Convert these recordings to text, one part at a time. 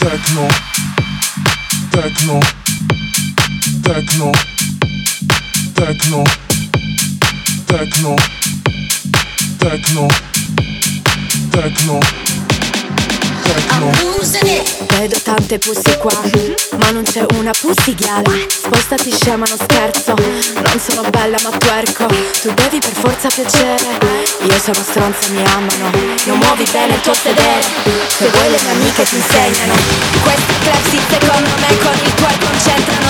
Techno, techno, techno, techno, techno, techno, techno. Vedo tante pussy qua, ma non c'è una pussy ghiale Spostati scema, non scherzo, non sono bella ma twerco. Tu devi per forza piacere, io sono stronza, mi amano. Non muovi bene il tuo sedere, se vuoi le mie amiche ti insegnano. Questi clepsi secondo me con il twerk non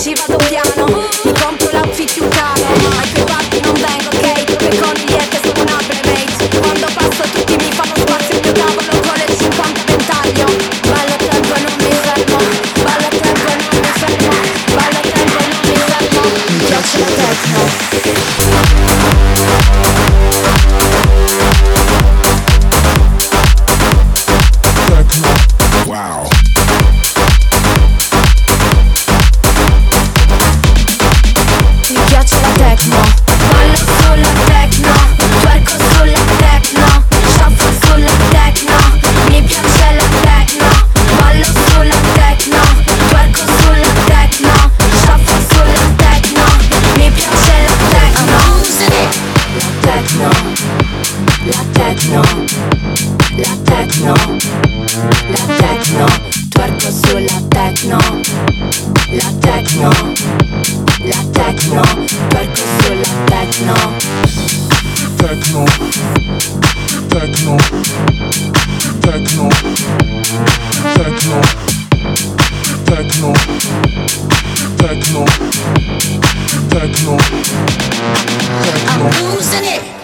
ci vado piano. Techno, techno, techno. I'm losing it.